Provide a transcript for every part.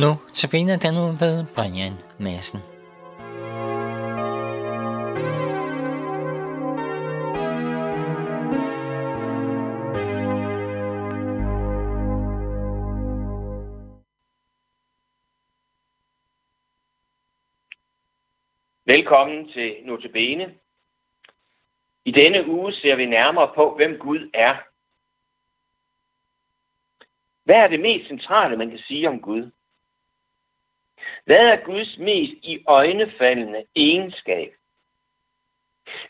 Nu tabiner den ud ved Brian Madsen. Velkommen til Notabene. I denne uge ser vi nærmere på, hvem Gud er. Hvad er det mest centrale, man kan sige om Gud? Hvad er Guds mest i øjnefaldende egenskab?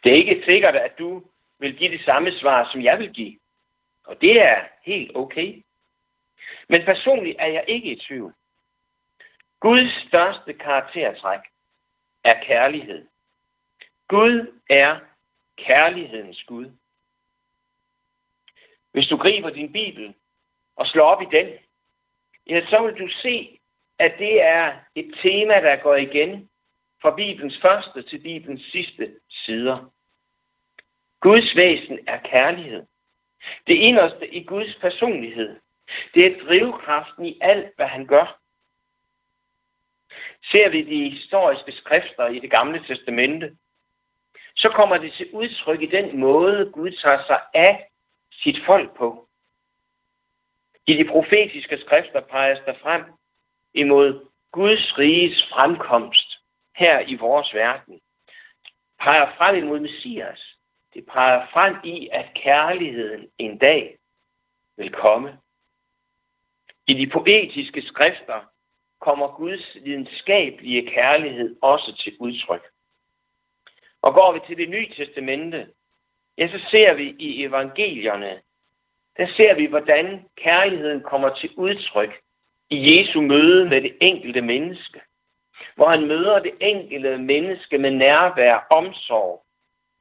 Det er ikke sikkert, at du vil give det samme svar, som jeg vil give. Og det er helt okay. Men personligt er jeg ikke i tvivl. Guds største karaktertræk er kærlighed. Gud er kærlighedens Gud. Hvis du griber din Bibel og slår op i den, ja, så vil du se, at det er et tema, der går igen fra Bibelens første til Bibelens sidste sider. Guds væsen er kærlighed. Det inderste i Guds personlighed. Det er drivkraften i alt, hvad han gør. Ser vi de historiske skrifter i det gamle testamente, så kommer det til udtryk i den måde, Gud tager sig af sit folk på. I de profetiske skrifter peges der frem imod Guds riges fremkomst her i vores verden. Peger frem imod Messias. Det peger frem i, at kærligheden en dag vil komme. I de poetiske skrifter kommer Guds videnskabelige kærlighed også til udtryk. Og går vi til det nye testamente, ja, så ser vi i evangelierne, der ser vi, hvordan kærligheden kommer til udtryk i Jesu møde med det enkelte menneske. Hvor han møder det enkelte menneske med nærvær, omsorg,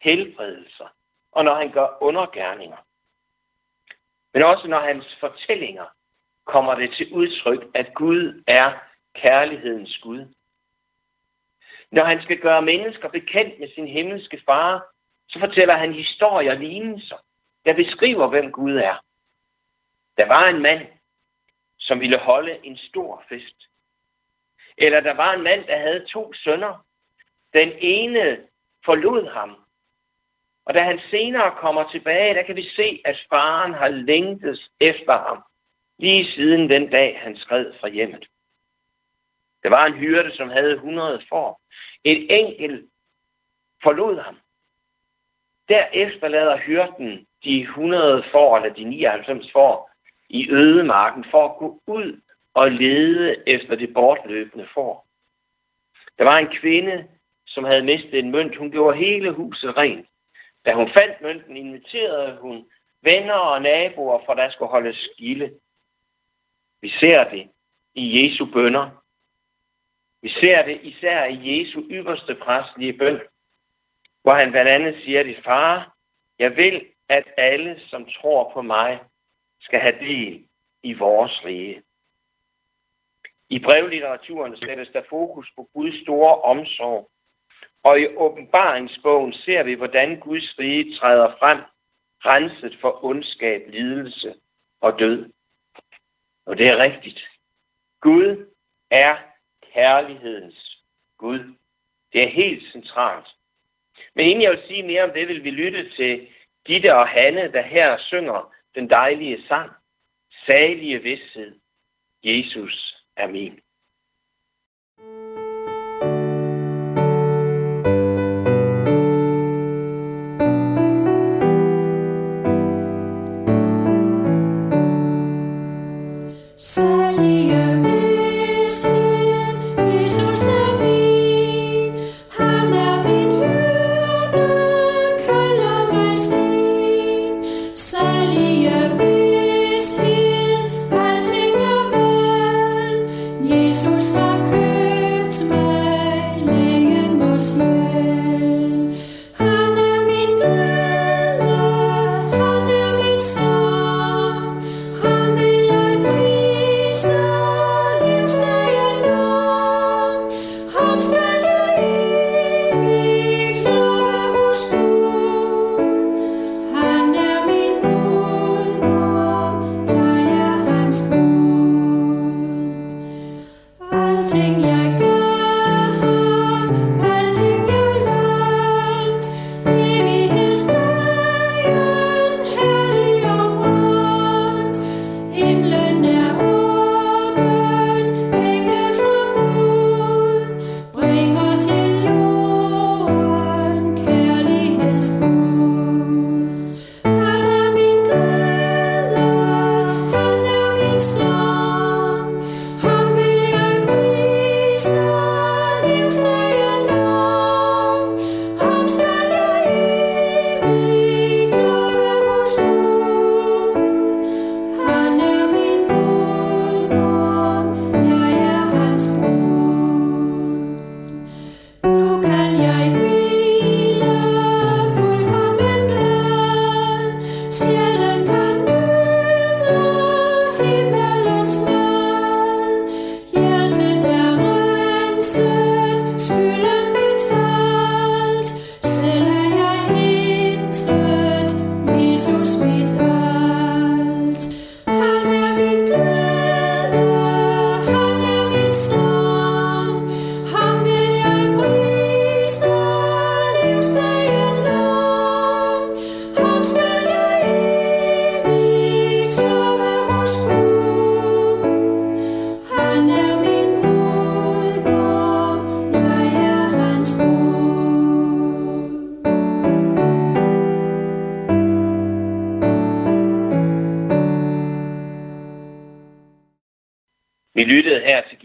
helbredelser, og når han gør undergærninger. Men også når hans fortællinger kommer det til udtryk, at Gud er kærlighedens Gud. Når han skal gøre mennesker bekendt med sin himmelske far, så fortæller han historier og lignelser, der beskriver, hvem Gud er. Der var en mand, som ville holde en stor fest. Eller der var en mand, der havde to sønner. Den ene forlod ham. Og da han senere kommer tilbage, der kan vi se, at faren har længtes efter ham. Lige siden den dag, han skred fra hjemmet. Der var en hyrde, som havde 100 får. Et enkelt forlod ham. Der efterlader hyrden de 100 får, eller de 99 får, i ødemarken for at gå ud og lede efter det bortløbende får. Der var en kvinde, som havde mistet en mønt. Hun gjorde hele huset rent. Da hun fandt mønten, inviterede hun venner og naboer, for der skulle holde skille. Vi ser det i Jesu bønder. Vi ser det især i Jesu ypperste præstlige bøn, hvor han blandt andet siger det, Far, jeg vil, at alle, som tror på mig, skal have del i vores rige. I brevlitteraturen sættes der fokus på Guds store omsorg, og i åbenbaringsbogen ser vi, hvordan Guds rige træder frem, renset for ondskab, lidelse og død. Og det er rigtigt. Gud er kærlighedens Gud. Det er helt centralt. Men inden jeg vil sige mere om det, vil vi lytte til Gitte og Hanne, der her synger den dejlige sang, salige vidshed, Jesus er min.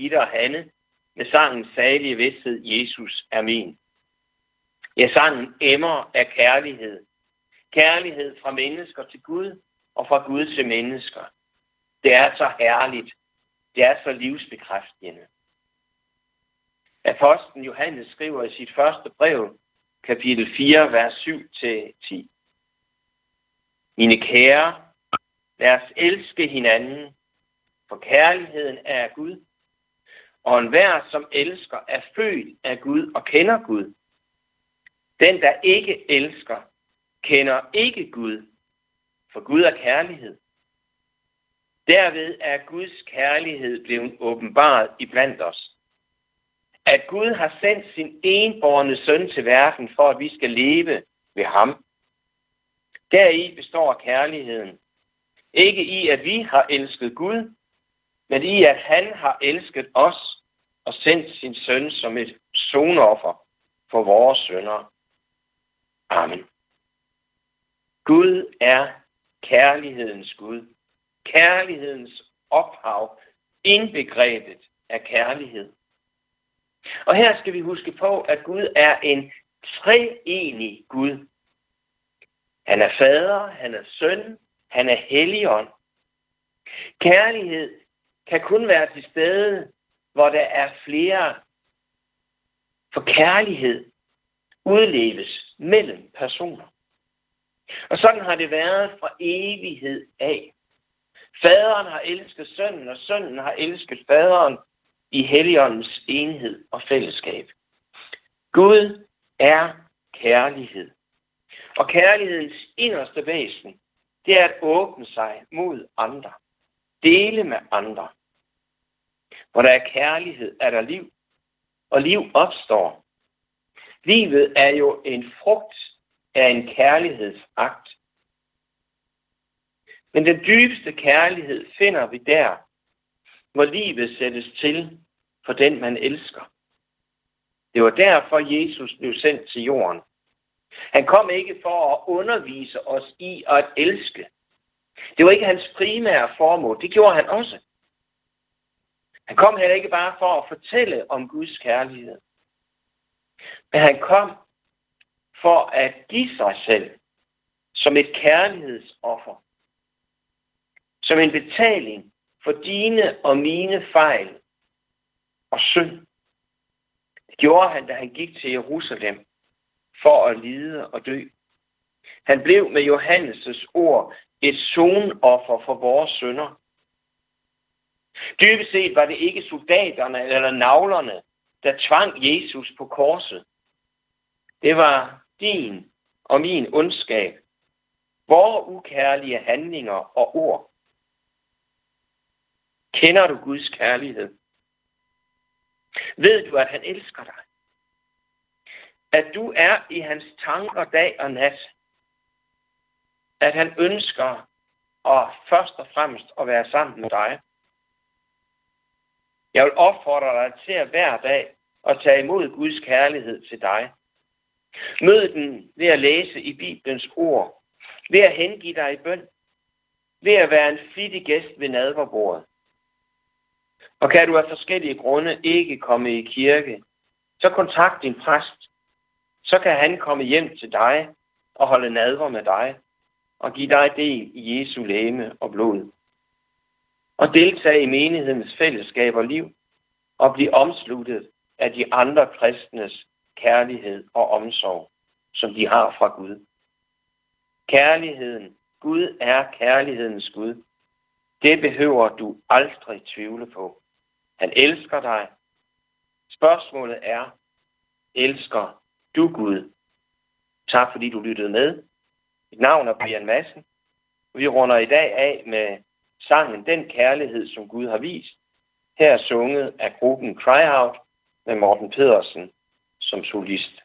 Gitte og Hanne med sangen Salige Vidsthed, Jesus er min. Ja, sangen emmer af kærlighed. Kærlighed fra mennesker til Gud og fra Gud til mennesker. Det er så herligt. Det er så livsbekræftende. Apostlen Johannes skriver i sit første brev, kapitel 4, vers 7-10. Mine kære, lad os elske hinanden, for kærligheden er Gud. Og enhver, som elsker, er født af Gud og kender Gud. Den, der ikke elsker, kender ikke Gud, for Gud er kærlighed. Derved er Guds kærlighed blevet åbenbaret iblandt os. At Gud har sendt sin enborne søn til verden, for at vi skal leve ved ham. Deri består kærligheden. Ikke i, at vi har elsket Gud, men i, at han har elsket os og sendt sin søn som et sonoffer for vores sønder. Amen. Gud er kærlighedens Gud. Kærlighedens ophav, indbegrebet af kærlighed. Og her skal vi huske på, at Gud er en treenig Gud. Han er fader, han er søn, han er helligånd. Kærlighed kan kun være til stede, hvor der er flere. For kærlighed udleves mellem personer. Og sådan har det været fra evighed af. Faderen har elsket sønnen, og sønnen har elsket faderen i Helligåndens enhed og fællesskab. Gud er kærlighed. Og kærlighedens inderste væsen, det er at åbne sig mod andre. Dele med andre. Hvor der er kærlighed, er der liv. Og liv opstår. Livet er jo en frugt af en kærlighedsakt. Men den dybeste kærlighed finder vi der, hvor livet sættes til for den, man elsker. Det var derfor, Jesus blev sendt til jorden. Han kom ikke for at undervise os i at elske. Det var ikke hans primære formål. Det gjorde han også. Han kom heller ikke bare for at fortælle om Guds kærlighed. Men han kom for at give sig selv som et kærlighedsoffer. Som en betaling for dine og mine fejl og synd. Det gjorde han, da han gik til Jerusalem for at lide og dø. Han blev med Johannes' ord et sonoffer for vores sønder. Dybest set var det ikke soldaterne eller navlerne, der tvang Jesus på korset. Det var din og min ondskab, vores ukærlige handlinger og ord. Kender du Guds kærlighed? Ved du, at han elsker dig? At du er i hans tanker dag og nat. At han ønsker at først og fremmest at være sammen med dig. Jeg vil opfordre dig til at hver dag at tage imod Guds kærlighed til dig. Mød den ved at læse i Bibelens ord, ved at hengive dig i bøn, ved at være en flittig gæst ved nadverbordet. Og kan du af forskellige grunde ikke komme i kirke, så kontakt din præst. Så kan han komme hjem til dig og holde nadver med dig og give dig del i Jesu læme og blod. Og deltage i menighedens fællesskab og liv og blive omsluttet af de andre kristnes kærlighed og omsorg, som de har fra Gud. Kærligheden. Gud er kærlighedens Gud. Det behøver du aldrig tvivle på. Han elsker dig. Spørgsmålet er, elsker du Gud? Tak fordi du lyttede med. Mit navn er Brian Madsen. Vi runder i dag af med sangen Den kærlighed, som Gud har vist. Her sunget af gruppen Cry Out med Morten Pedersen som solist.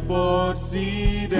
Aborted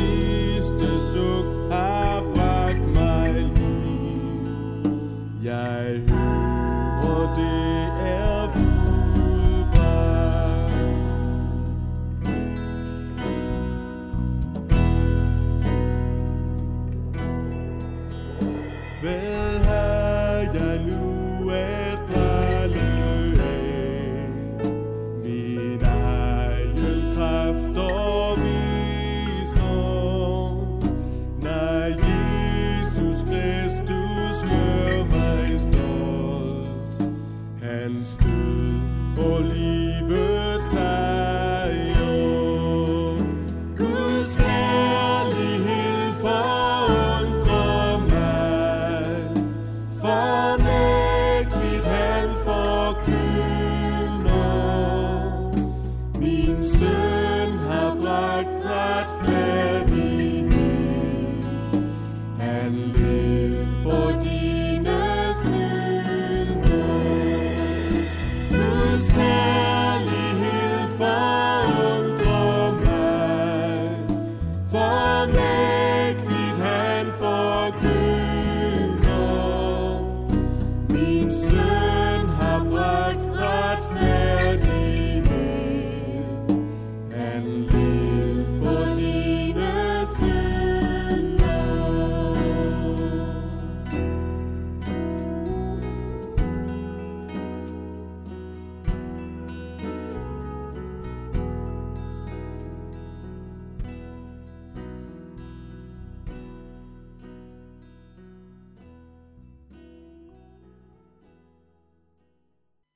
sidste suk har bragt mig liv. Jeg not fail.